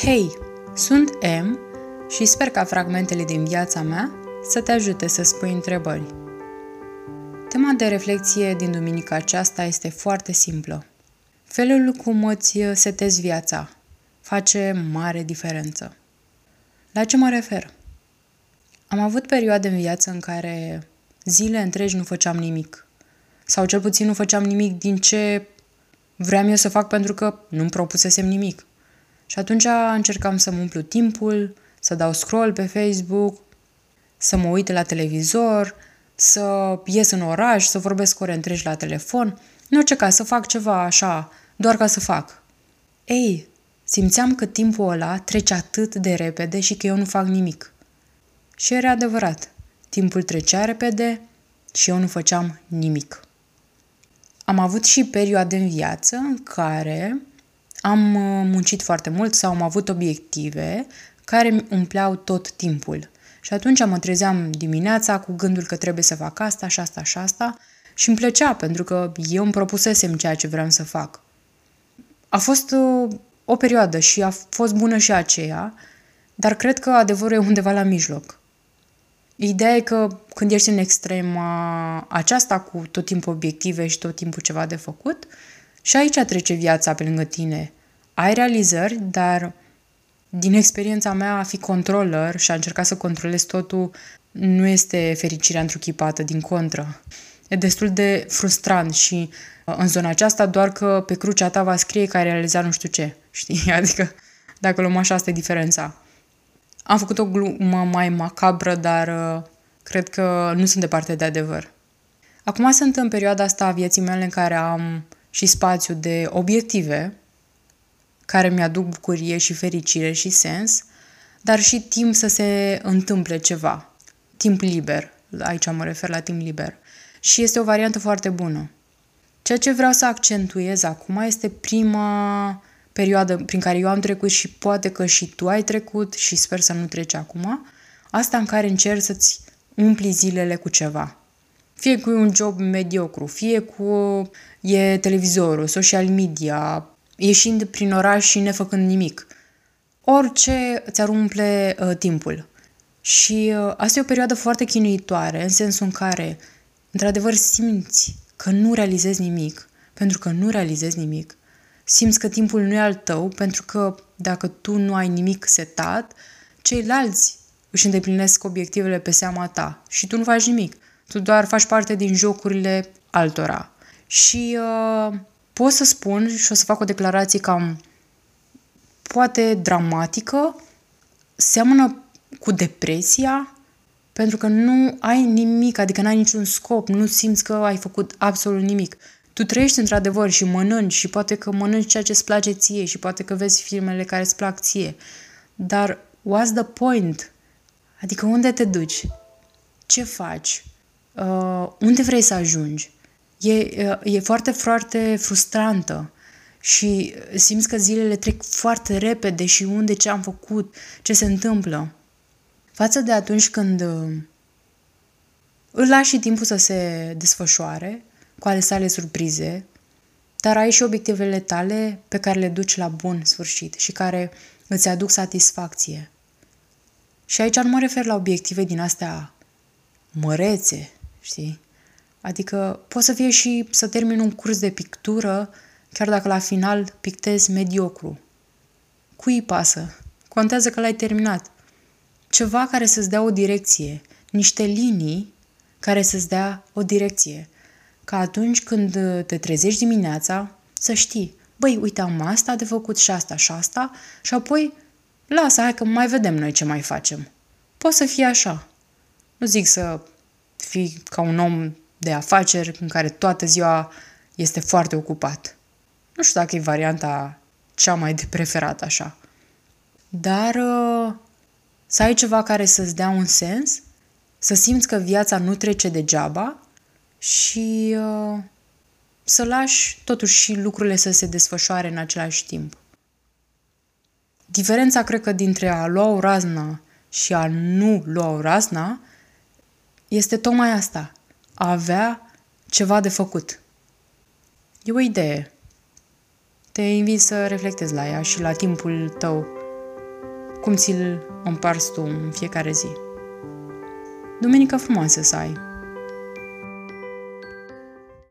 Hei, sunt M și sper ca fragmentele din viața mea să te ajute să spui întrebări. Tema de reflexie din duminica aceasta este foarte simplă. Felul cum îți setezi viața face mare diferență. La ce mă refer? Am avut perioade în viață în care zile întregi nu făceam nimic. Sau cel puțin nu făceam nimic din ce vreau eu să fac pentru că nu-mi propusesem nimic. Și atunci încercam să-mi umplu timpul, să dau scroll pe Facebook, să mă uit la televizor, să ies în oraș, să vorbesc ore întregi la telefon, în orice caz să fac ceva așa, doar ca să fac. Ei, simțeam că timpul ăla trece atât de repede și că eu nu fac nimic. Și era adevărat. Timpul trecea repede și eu nu făceam nimic. Am avut și perioade în viață în care am uh, muncit foarte mult sau am avut obiective care îmi umpleau tot timpul. Și atunci mă trezeam dimineața cu gândul că trebuie să fac asta și asta și asta și îmi plăcea pentru că eu îmi propusesem ceea ce vreau să fac. A fost uh, o perioadă și a fost bună și aceea, dar cred că adevărul e undeva la mijloc. Ideea e că când ești în extrema aceasta cu tot timpul obiective și tot timpul ceva de făcut, și aici trece viața pe lângă tine. Ai realizări, dar din experiența mea a fi controller și a încerca să controlezi totul nu este fericirea întruchipată, din contră. E destul de frustrant și uh, în zona aceasta doar că pe crucea ta va scrie că ai realizat nu știu ce, știi? Adică dacă luăm așa, asta e diferența. Am făcut o glumă mai macabră, dar uh, cred că nu sunt departe de adevăr. Acum sunt în perioada asta a vieții mele în care am și spațiu de obiective care mi-aduc bucurie și fericire și sens, dar și timp să se întâmple ceva. Timp liber. Aici mă refer la timp liber. Și este o variantă foarte bună. Ceea ce vreau să accentuez acum este prima perioadă prin care eu am trecut și poate că și tu ai trecut și sper să nu treci acum, asta în care încerci să-ți umpli zilele cu ceva. Fie cu un job mediocru, fie cu e televizorul, social media, ieșind prin oraș și nefăcând nimic. Orice ți-ar umple uh, timpul. Și uh, asta e o perioadă foarte chinuitoare, în sensul în care, într-adevăr, simți că nu realizezi nimic, pentru că nu realizezi nimic. Simți că timpul nu e al tău, pentru că dacă tu nu ai nimic setat, ceilalți își îndeplinesc obiectivele pe seama ta și tu nu faci nimic. Tu doar faci parte din jocurile altora. Și uh, pot să spun și o să fac o declarație cam poate dramatică, seamănă cu depresia, pentru că nu ai nimic, adică nu ai niciun scop, nu simți că ai făcut absolut nimic. Tu trăiești într-adevăr și mănânci și poate că mănânci ceea ce îți place ție și poate că vezi filmele care îți plac ție. Dar what's the point? Adică unde te duci? Ce faci? Uh, unde vrei să ajungi? E, uh, e foarte, foarte frustrantă și simți că zilele trec foarte repede și unde ce am făcut, ce se întâmplă. Față de atunci când uh, îl lași și timpul să se desfășoare, cu ale sale surprize, dar ai și obiectivele tale pe care le duci la bun sfârșit și care îți aduc satisfacție. Și aici nu mă refer la obiective din astea mărețe, știi? Adică poate să fie și să termin un curs de pictură, chiar dacă la final pictezi mediocru. Cui pasă? Contează că l-ai terminat. Ceva care să-ți dea o direcție, niște linii care să-ți dea o direcție. Ca atunci când te trezești dimineața, să știi, băi, uite, am asta de făcut și asta și asta și apoi lasă, hai că mai vedem noi ce mai facem. Poate să fie așa. Nu zic să fii ca un om de afaceri în care toată ziua este foarte ocupat. Nu știu dacă e varianta cea mai de preferat așa. Dar uh, să ai ceva care să-ți dea un sens, să simți că viața nu trece degeaba și uh, să lași totuși și lucrurile să se desfășoare în același timp. Diferența, cred că, dintre a lua o raznă și a nu lua o raznă este tocmai asta, a avea ceva de făcut. E o idee. Te invit să reflectezi la ea și la timpul tău cum ți-l împarți tu în fiecare zi. Duminică frumoasă să ai!